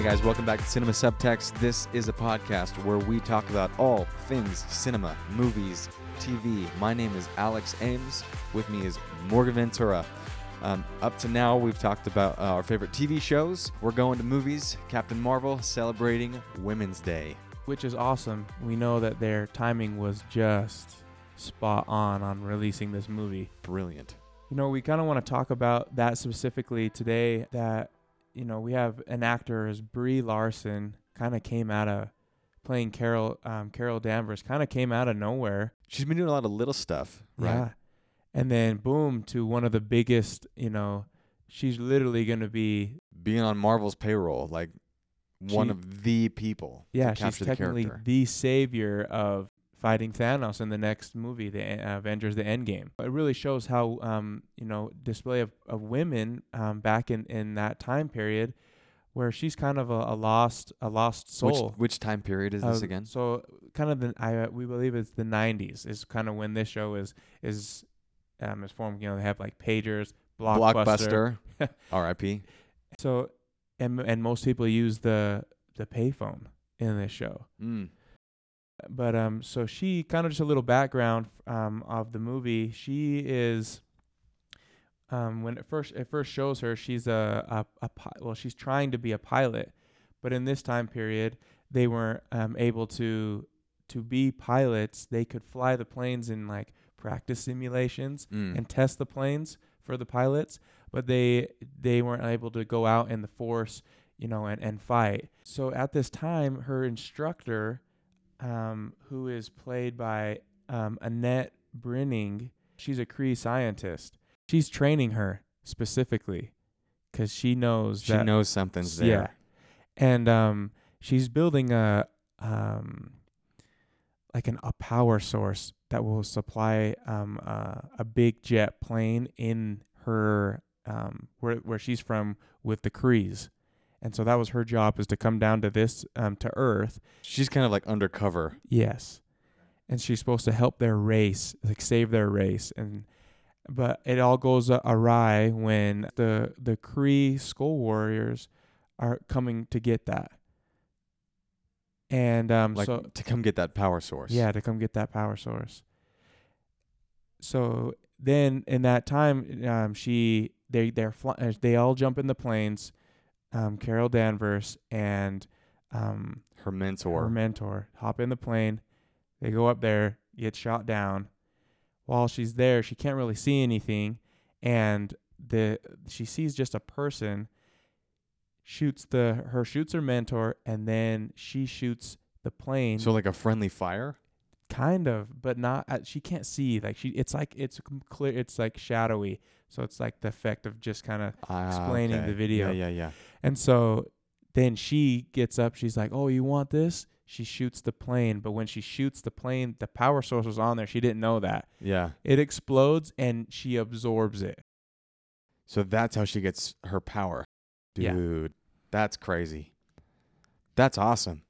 Hey guys, welcome back to Cinema Subtext. This is a podcast where we talk about all things cinema, movies, TV. My name is Alex Ames. With me is Morgan Ventura. Um, up to now, we've talked about uh, our favorite TV shows. We're going to movies. Captain Marvel celebrating Women's Day. which is awesome. We know that their timing was just spot on on releasing this movie. Brilliant. You know, we kind of want to talk about that specifically today. That you know, we have an actor as Brie Larson, kind of came out of playing Carol um, Carol Danvers, kind of came out of nowhere. She's been doing a lot of little stuff, right? Yeah, and then boom to one of the biggest. You know, she's literally going to be Being on Marvel's payroll, like one She- of the people. to yeah, she's capture the technically character. the savior of fighting Thanos in the next movie, the Avengers: The Endgame. It really shows how um, you know display of, of women um, back in, in that time period, where she's kind of a, a lost a lost soul. Which, which time period is this Uh, again? So kind of the I uh, we believe it's the 90s is kind of when this show is is um is formed. You know they have like pagers, blockbuster. Blockbuster. R.I.P. So and and most people use the the payphone in this show. Mm. But um so she kind of just a little background um of the movie. She is um when it first it first shows her she's a a, a well she's trying to be a pilot but in this time period they weren't um able to to be pilots. They could fly the planes in like practice simulations Mm. and test the planes for the pilots but they they weren't able to go out in the force you know and, and fight. So at this time her instructor um, who is played by um, Annette Bening. She's a Kree scientist. She's training her specifically because she knows she that knows something's there. yeah, and um, she's building a um, like an a power source that will supply um uh, a big jet plane in her um where where she's from with the Krees. And so that was her job is to come down to this um to Earth She's kind of like undercover. Yes. And she's supposed to help their race, like save their race and but it all goes awry when the the Kree Skrull Warriors are coming to get that. And um Like so to come get that power source. yeah, to come get that power source. So then in that time um she they they're fly, they all jump in the planes um Carol Danvers and um Her mentor. her mentor hop in the plane they go up there get shot down while she's there she can't really see anything and the she sees just a person shoots the her shoots her mentor and then she shoots the plane so like a friendly fire. Kind of but not uh, she can't see like she it's like it's clear it's like shadowy so it's like the effect of just kind of Ah, Explaining okay. the video. Yeah, yeah, yeah. and so then she gets up. She's like, "Oh, you want this?" She shoots the plane, but when she shoots the plane, the power source was on there. She didn't know that. Yeah. It explodes and she absorbs it. So that's how she gets her power. Yeah. Dude, that's crazy. That's awesome.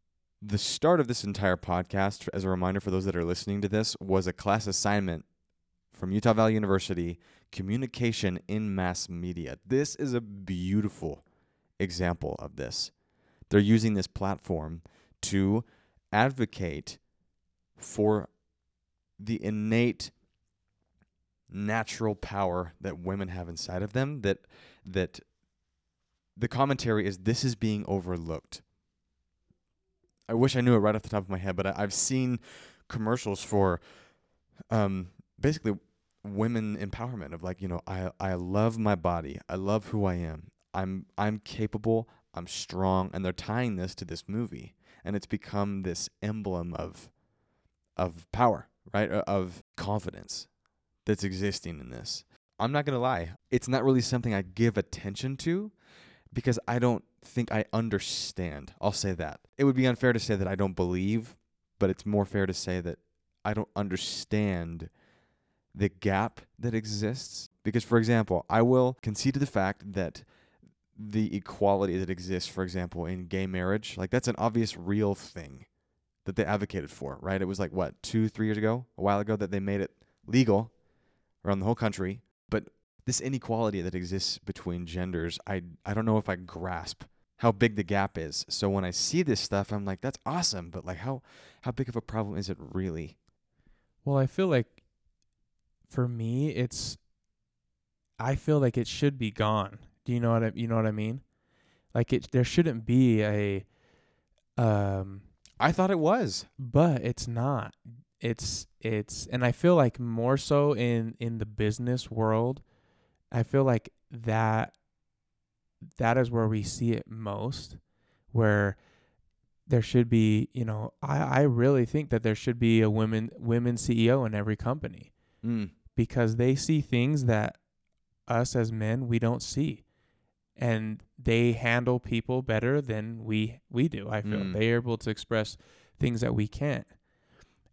The start of this entire podcast, as a reminder for those that are listening to this, was a class assignment from Utah Valley University Communication in Mass Media. This is a beautiful example of this. They're using this platform to advocate for the innate natural power that women have inside of them that that the commentary is this is being overlooked. I wish I knew it right off the top of my head, but I, I've seen commercials for um basically women empowerment of like, you know, I I love my body. I love who I am. I'm I'm capable, I'm strong, and they're tying this to this movie. And it's become this emblem of of power, right? Of confidence that's existing in this. I'm not to lie. It's not really something I give attention to because I don't think I understand. I'll say that. It would be unfair to say that I don't believe, but it's more fair to say that I don't understand the gap that exists. Because, for example, I will concede to the fact that the equality that exists, for example, in gay marriage, like that's an obvious real thing that they advocated for, right? It was like, what, two, three years ago, a while ago, that they made it legal around the whole country. This inequality that exists between genders, I, I don't know if I grasp how big the gap is. So when I see this stuff, I'm like, that's awesome, but like how how big of a problem is it really? Well, I feel like for me, it's I feel like it should be gone. Do you know what I you know what I mean? Like it there shouldn't be a um I thought it was. but it's not. It's it's and I feel like more so in in the business world, I feel like that that is where we see it most where there should be, you know, I I really think that there should be a women women CEO in every company Mm. because they see things that us as men we don't see and they handle people better than we we do i feel Mm. they're able to express things that we can't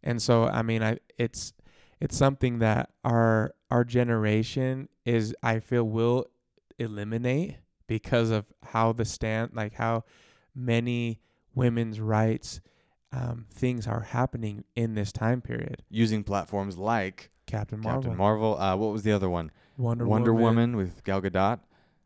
and so i mean i it's it's something that our our generation is i feel will eliminate because of how the stand like how many women's rights um, things are happening in this time period Using platforms like captain marvel Captain Marvel. Uh, what was the other one? wonder, Wonder woman, Woman with Gal Gadot,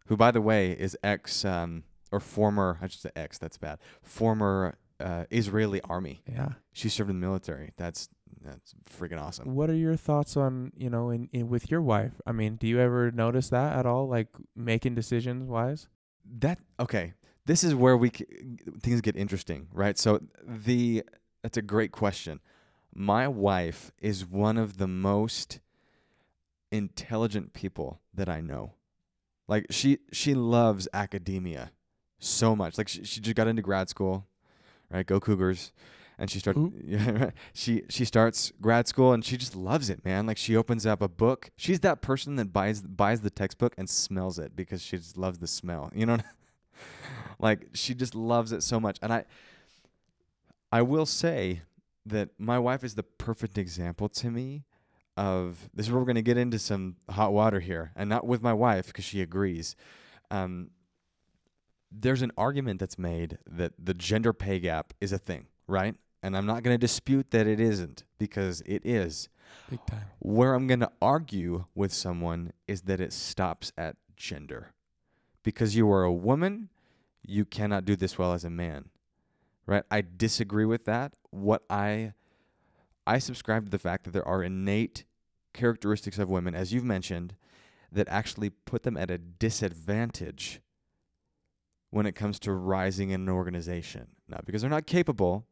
who, by the way, is ex um, or former. I should say ex. That's bad. Former uh, Israeli army. yeah She served in the military. That's that's freaking awesome. What are your thoughts on you know in, in with your wife? I mean, do you ever notice that at all, like making decisions wise? That okay. This is where we c- things get interesting, right? So the that's a great question. My wife is one of the most intelligent people that I know. Like she she loves academia so much. Like she, she just got into grad school, right? Go Cougars. And she starts she she starts grad school and she just loves it, man. Like she opens up a book. She's that person that buys buys the textbook and smells it because she just loves the smell. You know like she just loves it so much and i i will say that my wife is the perfect example to me of this is where we're going to get into some hot water here and not with my wife because she agrees um, there's an argument that's made that the gender pay gap is a thing right and i'm not going to dispute that it isn't because it is Big time. where I'm going to argue with someone is that it stops at gender. Because you are a woman, you cannot do this well as a man. Right? I disagree with that. What I I subscribe to the fact that there are innate characteristics of women as you've mentioned that actually put them at a disadvantage when it comes to rising in an organization. Not because they're not capable.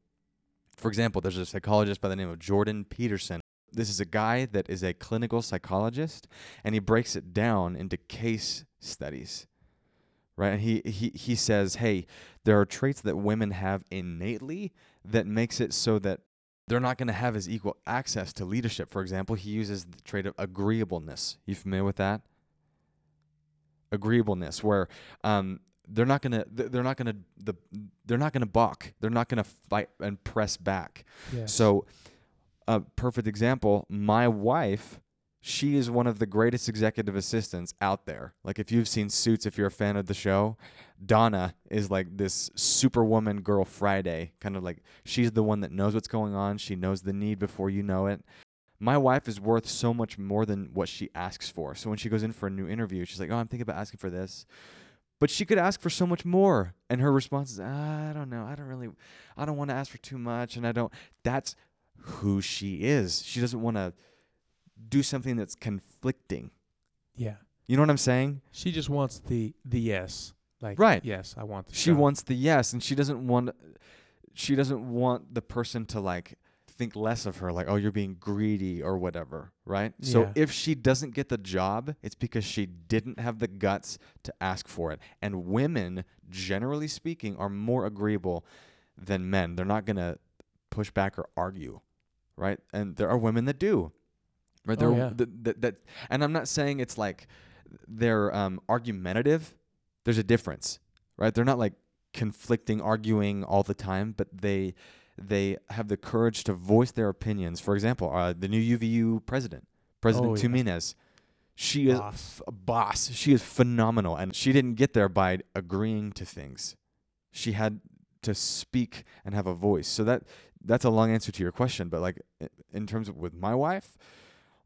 For example, there's a psychologist by the name of Jordan Peterson. This is a guy that is a clinical psychologist and he breaks it down into case studies right? And he he he says hey there are traits that women have innately that makes it so that they're not going to have as equal access to leadership. For example he uses the trait of agreeableness. You familiar with that? Agreeableness where um they're not gonna they're not gonna the they're not gonna balk they're not gonna fight and press back Yes. so, a perfect example, my wife, she is one of the greatest executive assistants out there. Like, if you've seen Suits, if you're a fan of the show, Donna is like this superwoman girl Friday. Kind of like she's the one that knows what's going on, she knows the need before you know it. My wife is worth so much more than what she asks for. So, when she goes in for a new interview, she's like, Oh, I'm thinking about asking for this. But she could ask for so much more. And her response is, I don't know. I don't really, I don't want to ask for too much. And I don't, that's who she is. She doesn't want to do something that's conflicting. yeah, You know what I'm saying? she just wants the the yes. Like Right. Yes, I want. The She job. wants the yes and she doesn't want she doesn't want the person to like think less of her like oh you're being greedy or whatever, right? So Yeah. if she doesn't get the job, it's because she didn't have the guts to ask for it. And women, generally speaking, are more agreeable than men. They're not going to push back or argue, right? And there are women that do. Right? Oh, There yeah. that, that, that and I'm not saying it's like they're um, argumentative. There's a difference, right? They're not like conflicting, arguing all the time, but they they have the courage to voice their opinions. For example, uh, the new UVU president, President Oh, yeah. Tuminez, she is Boss. a boss. She is phenomenal, and she didn't get there by agreeing to things. She had to speak and have a voice. So that that's a long answer to your question, but like in terms of with my wife,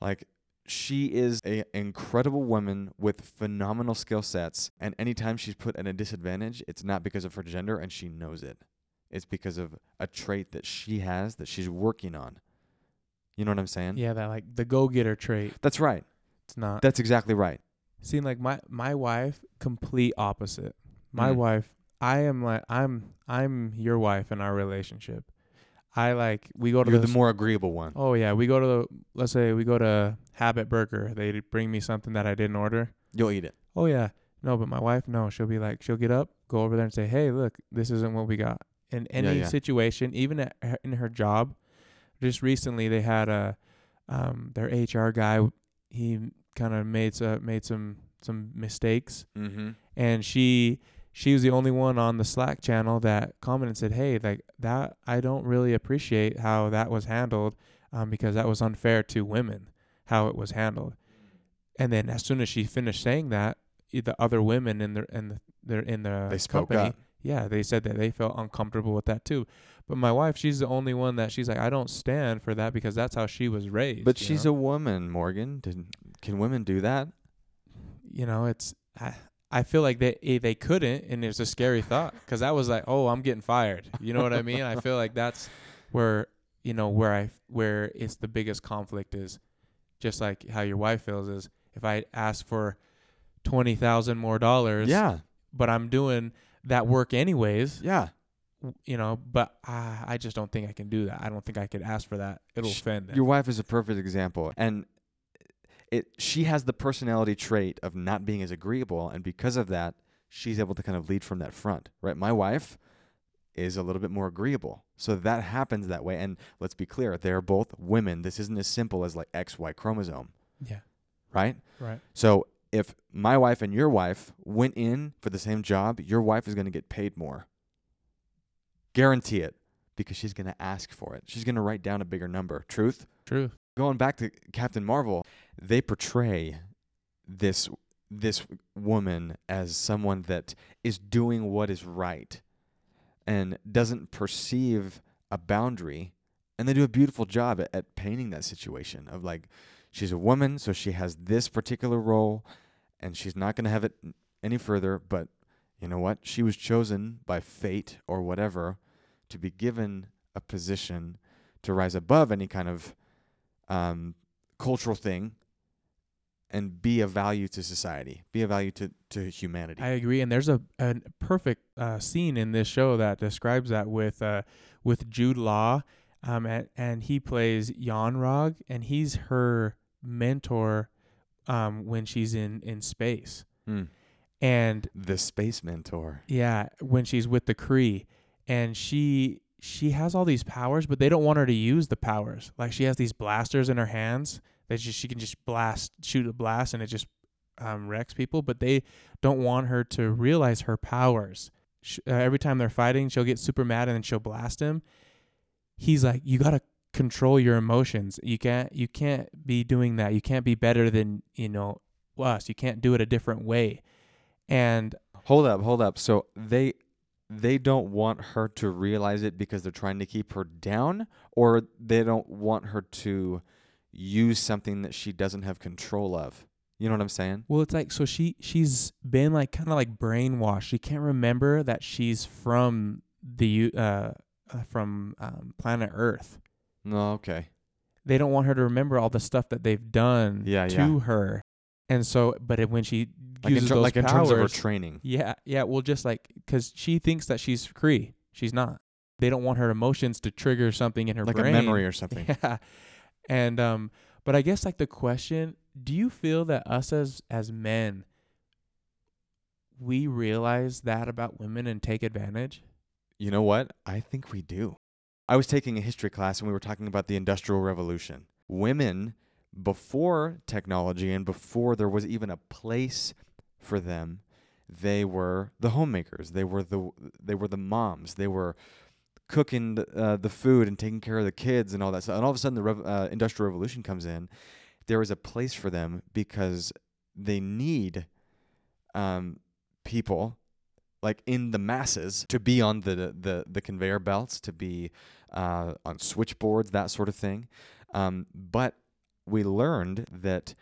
like she is a incredible woman with phenomenal skill sets and anytime she's put at a disadvantage it's not because of her gender and she knows it it's because of a trait that she has that she's working on you know what i'm saying Yeah, that like the go getter trait. that's right It's not. that's exactly right See, like my my wife, complete opposite. My Mm. wife, I am like I'm I'm your wife in our relationship. I like we go to you're the the more agreeable one Oh yeah, we go to the let's say we go to Habit Burger. They bring me something that I didn't order. you'll eat it Oh yeah. No, but my wife, no, she'll be like she'll get up, go over there and say, "Hey, look, this isn't what we got." In any yeah. situation, even at, her- in her job, just recently they had a um their HR guy, he kind of made some made some some mistakes mm-hmm and she she was the only one on the Slack channel that commented and said, "Hey, like that, I don't really appreciate how that was handled, um, because that was unfair to women, how it was handled." And then as soon as she finished saying that, the other women in the in the in the They spoke company, up. Yeah, they said that they felt uncomfortable with that too. But my wife, she's the only one that she's like, I don't stand for that because that's how she was raised. but she's know? a woman morgan Did, can women do that you know, it's I, I feel like they eh, they couldn't, and it's a scary thought because that was like, oh, I'm getting fired. You know what I mean? I feel like that's where you know where I where it's the biggest conflict is, just like how your wife feels is if I ask for twenty thousand more dollars, yeah but I'm doing that work anyways, yeah you know, but I I just don't think I can do that. I don't think I could ask for that. It'll Sh- offend. Your wife is a perfect example, and it she has the personality trait of not being as agreeable, and because of that, she's able to kind of lead from that front, right? My wife is a little bit more agreeable, so that happens that way. And let's be clear, they're both women. This isn't as simple as like X Y chromosome, yeah, right? right. So if my wife and your wife went in for the same job, your wife is going to get paid more. Guarantee it, because she's going to ask for it. She's going to write down a bigger number. Truth True. going back to Captain Marvel, they portray this this woman as someone that is doing what is right and doesn't perceive a boundary and they do a beautiful job at, at painting that situation of like she's a woman so she has this particular role and she's not going to have it any further but you know what she was chosen by fate or whatever to be given a position to rise above any kind of um, cultural thing and be of value to society, be of value to, to humanity. I agree, and there's a a perfect uh, scene in this show that describes that with uh with Jude Law, um, and, and he plays Yon-Rogg, and he's her mentor, um, when she's in in space, Hmm. and The space mentor. yeah, when she's with the Kree, and she she has all these powers, but they don't want her to use the powers. Like she has these blasters in her hands that just, she can just blast, shoot a blast, and it just um, wrecks people. But they don't want her to realize her powers. Sh- uh, every time they're fighting, she'll get super mad and then she'll blast him. He's like, "You gotta control your emotions. You can't you can't be doing that. You can't be better than you know us. You can't do it a different way." And Hold up, hold up. So they they don't want her to realize it because they're trying to keep her down or they don't want her to use something that she doesn't have control of. You know what I'm saying? Well, it's like so she she's been like kind of like brainwashed. She can't remember that she's from the uh, uh from um, planet Earth. No, okay. They don't want her to remember all the stuff that they've done Yeah, to yeah. her. And so, but it, when she Like in, uses ter- those like in powers, terms of her training. yeah, yeah, well, just like because she thinks that she's Kree, she's not. They don't want her emotions to trigger something in her Like brain, a memory or something. Yeah. And um but I guess like the question, do you feel that us as as men we realize that about women and take advantage? You know what? I think we do. I was taking a history class and we were talking about the Industrial Revolution. Women, before technology and before there was even a place for them, they were the homemakers. They were the they were the moms. They were cooking the, uh, the food and taking care of the kids and all that stuff. And all of a sudden, the uh, Industrial Revolution comes in. There is a place for them because they need um, people like in the masses to be on the the the conveyor belts, to be uh, on switchboards, that sort of thing. Um, but we learned that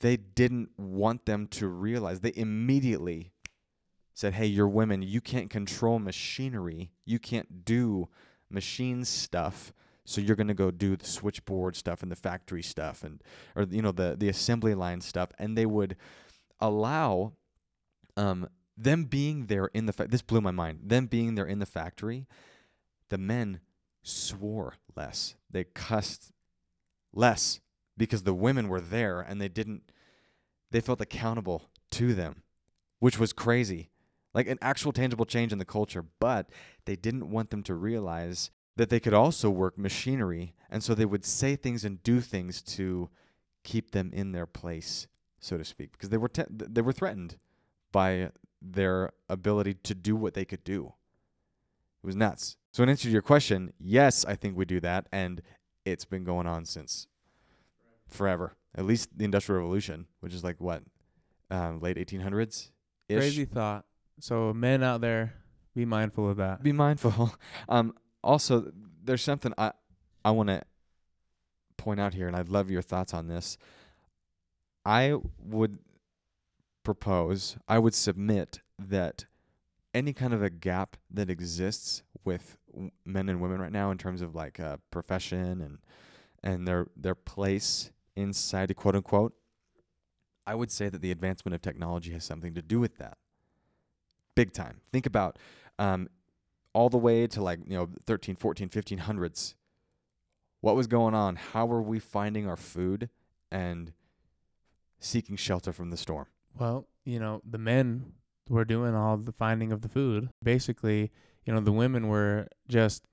they didn't want them to realize. They immediately said, "Hey, you're women. You can't control machinery. You can't do machine stuff." So you're gonna go do the switchboard stuff and the factory stuff and or you know the the assembly line stuff, and they would allow um, them being there in the fa- this blew my mind. Them being there in the factory, the men swore less. They cussed less because the women were there and they didn't they felt accountable to them, which was crazy. Like an actual tangible change in the culture, but they didn't want them to realize that they could also work machinery and so they would say things and do things to keep them in their place, so to speak, because they were te- they were threatened by their ability to do what they could do. It was nuts. So, in answer to your question, yes, I think we do that, and it's been going on since forever. At least the Industrial Revolution, which is like what, um, late 1800s. Crazy thought. So men out there, be mindful of that. Be mindful. Um, also, there's something I I want to point out here, and I'd love your thoughts on this. I would propose, I would submit that any kind of a gap that exists with w- men and women right now in terms of like uh, profession and and their their place in society, quote unquote, I would say that the advancement of technology has something to do with that. Big time. Think about um, all the way to like you know 13, 14, 1500s. What was going on? How were we finding our food and seeking shelter from the storm? Well, you know, the men were doing all the finding of the food. Basically, you know, the women were just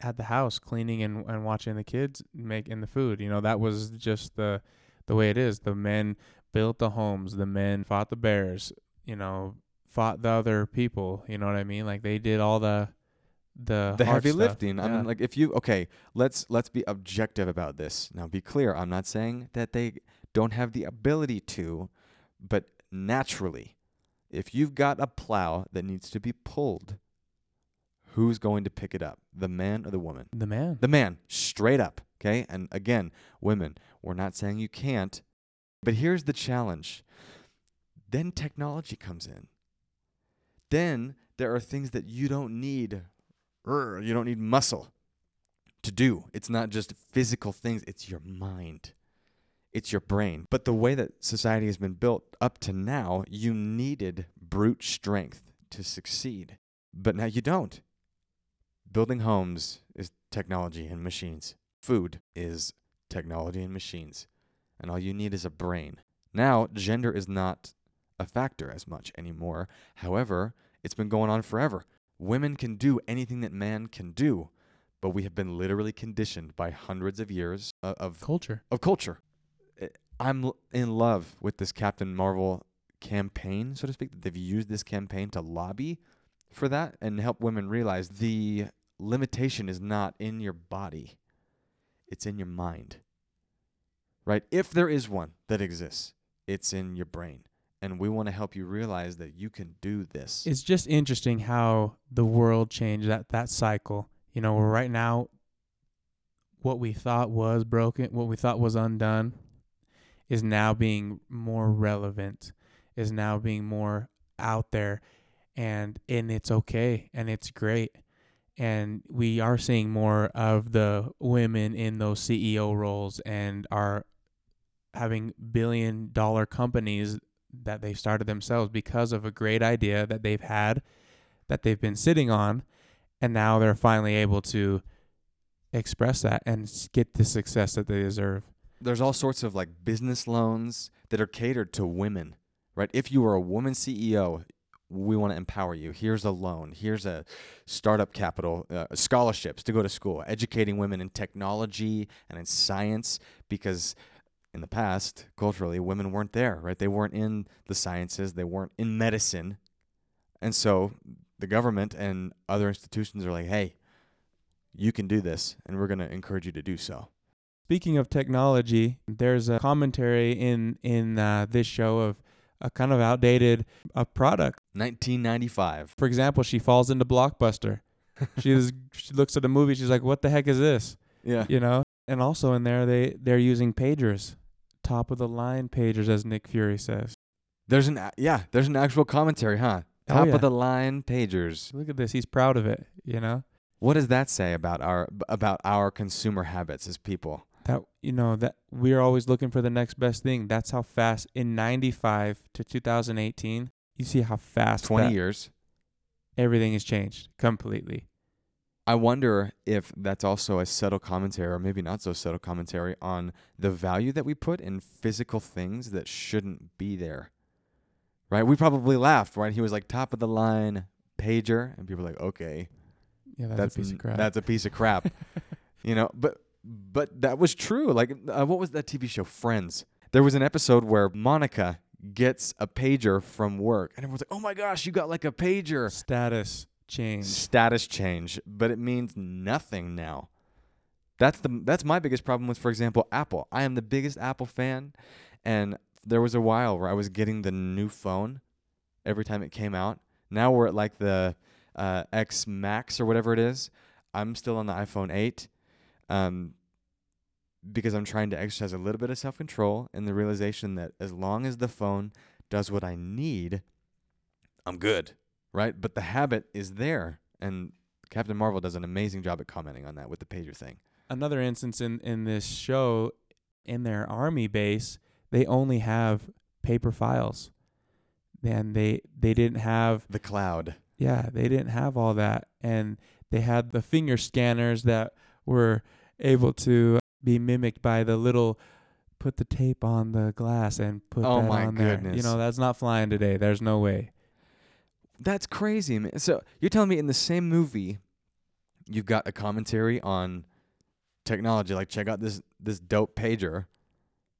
at the house cleaning and, and watching the kids making the food. You know, that was just the the way it is. The men built the homes, the men fought the bears, you know, fought the other people, you know what I mean? Like they did all the the the heavy stuff. lifting. I mean, like if you okay, let's let's be objective about this. Now, be clear. I'm not saying that they don't have the ability to, but naturally, if you've got a plow that needs to be pulled, who's going to pick it up? The man or the woman? the man. The man, straight up. Okay. And again, women, we're not saying you can't, but here's the challenge. Then technology comes in. Then there are things that you don't need. You don't need muscle to do. It's not just physical things, it's your mind, it's your brain. But the way that society has been built up to now, you needed brute strength to succeed. But now you don't. Building homes is technology and machines. Food is technology and machines. And all you need is a brain. Now, gender is not a factor as much anymore. However, it's been going on forever. Women can do anything that man can do, but we have been literally conditioned by hundreds of years of, of, Culture. of culture. I'm in love with this Captain Marvel campaign, so to speak, that they've used this campaign to lobby for that and help women realize the limitation is not in your body, it's in your mind. Right? If there is one that exists, it's in your brain. And we want to help you realize that you can do this. It's just interesting how the world changed that that cycle. You know, right now what we thought was broken, what we thought was undone is now being more relevant, is now being more out there and and it's okay and it's great. And we are seeing more of the women in those CEO roles and are having billion dollar companies that they started themselves because of a great idea that they've had that they've been sitting on and now they're finally able to express that and get the success that they deserve. There's all sorts of like business loans that are catered to women, right? If you are a woman CEO, we want to empower you. Here's a loan. Here's a startup capital, uh, scholarships to go to school, educating women in technology and in science because in the past, culturally, women weren't there, right? They weren't in the sciences, they weren't in medicine. And so the government and other institutions are like, hey, you can do this, and we're going to encourage you to do so. Speaking of technology, there's a commentary in in uh, this show of a kind of outdated uh, product. 1995. For example, she falls into Blockbuster. she is, she looks at a movie. She's like, "What the heck is this?" Yeah. You know, And also in there, they they're using pagers, top of the line pagers, as Nick Fury says. There's an yeah, there's an actual commentary, huh? Oh, Top yeah. of the line pagers. Look at this. He's proud of it. You know What does that say about our about our consumer habits as people? That you know that we're always looking for the next best thing. That's how fast in '95 to 2018. You see how fast 20 that- years. everything has changed completely. I wonder if that's also a subtle commentary, or maybe not so subtle commentary, on the value that we put in physical things that shouldn't be there. Right? We probably laughed, right? He was like top of the line pager, and people were like, okay, Yeah, that's, that's a piece of crap. That's a piece of crap. you know, but but that was true. Like, uh, what was that TV show? Friends. There was an episode where Monica gets a pager from work, and everyone's like, "Oh my gosh, you got like a pager!" Status change. Status change, but it means nothing now. That's the that's my biggest problem with, for example, Apple. I am the biggest Apple fan, and there was a while where I was getting the new phone every time it came out. Now we're at like the uh, X Max or whatever it is. I'm still on the iPhone 8, um, because I'm trying to exercise a little bit of self control and the realization that as long as the phone does what I need, I'm good, right? But the habit is there, and Captain Marvel does an amazing job at commenting on that with the pager thing. Another instance in in this show, in their army base, they only have paper files. And they they didn't have The cloud. yeah they didn't have all that, and they had the finger scanners that were able to be mimicked by the little put the tape on the glass and put Oh that my on there. You know that's not flying today. There's no way. That's crazy, man. So you're telling me in the same movie, you've got a commentary on technology, like check out this this dope pager,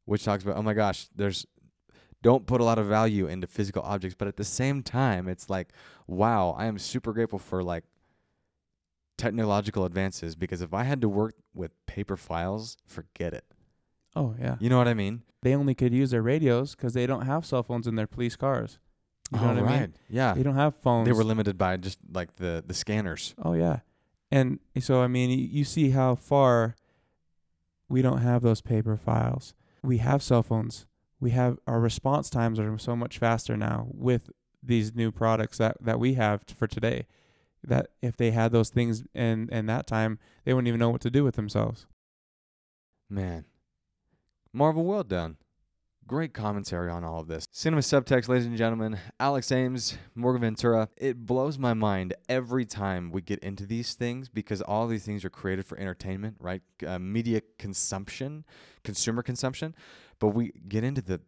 which talks about oh my gosh, there's don't put a lot of value into physical objects, but at the same time, it's like wow, I am super grateful for like technological advances because if I had to work with paper files, forget it. Oh yeah. You know what I mean? They only could use their radios because they don't have cell phones in their police cars. You know All what I mean? right. Yeah. They don't have phones. They were limited by just like the the scanners. Oh yeah, and so I mean, you see how far we don't have those paper files. We have cell phones. We have our response times are so much faster now with these new products that that we have for today. That if they had those things in in that time, they wouldn't even know what to do with themselves. Man. Marvel, well done. Great commentary on all of this. Cinema subtext, ladies and gentlemen. Alex Ames, Morgan Ventura. It blows my mind every time we get into these things because all these things are created for entertainment, right? Uh, media consumption, consumer consumption. But we get into the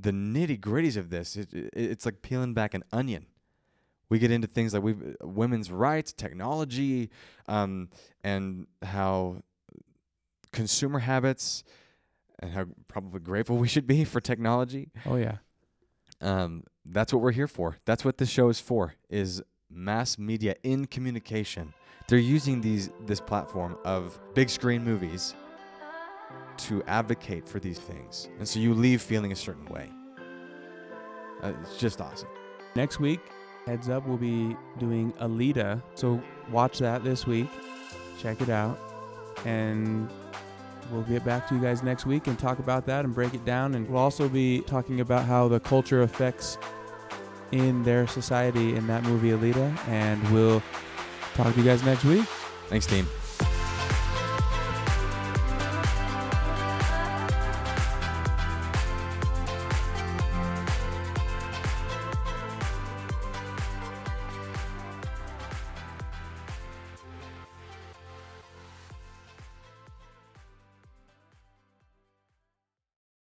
the nitty gritties of this. It, it, it's like peeling back an onion. We get into things like we women's rights, technology, um, and how consumer habits and how probably grateful we should be for technology. Oh yeah, Um, that's what we're here for. That's what this show is for. Is mass media in communication. They're using these this platform of big screen movies to advocate for these things, and so you leave feeling a certain way. Uh, it's just awesome. next week, heads up, we'll be doing Alita. So watch that this week. Check it out, and we'll get back to you guys next week and talk about that and break it down. And we'll also be talking about how the culture affects in their society in that movie Alita. And we'll talk to you guys next week. Thanks, team.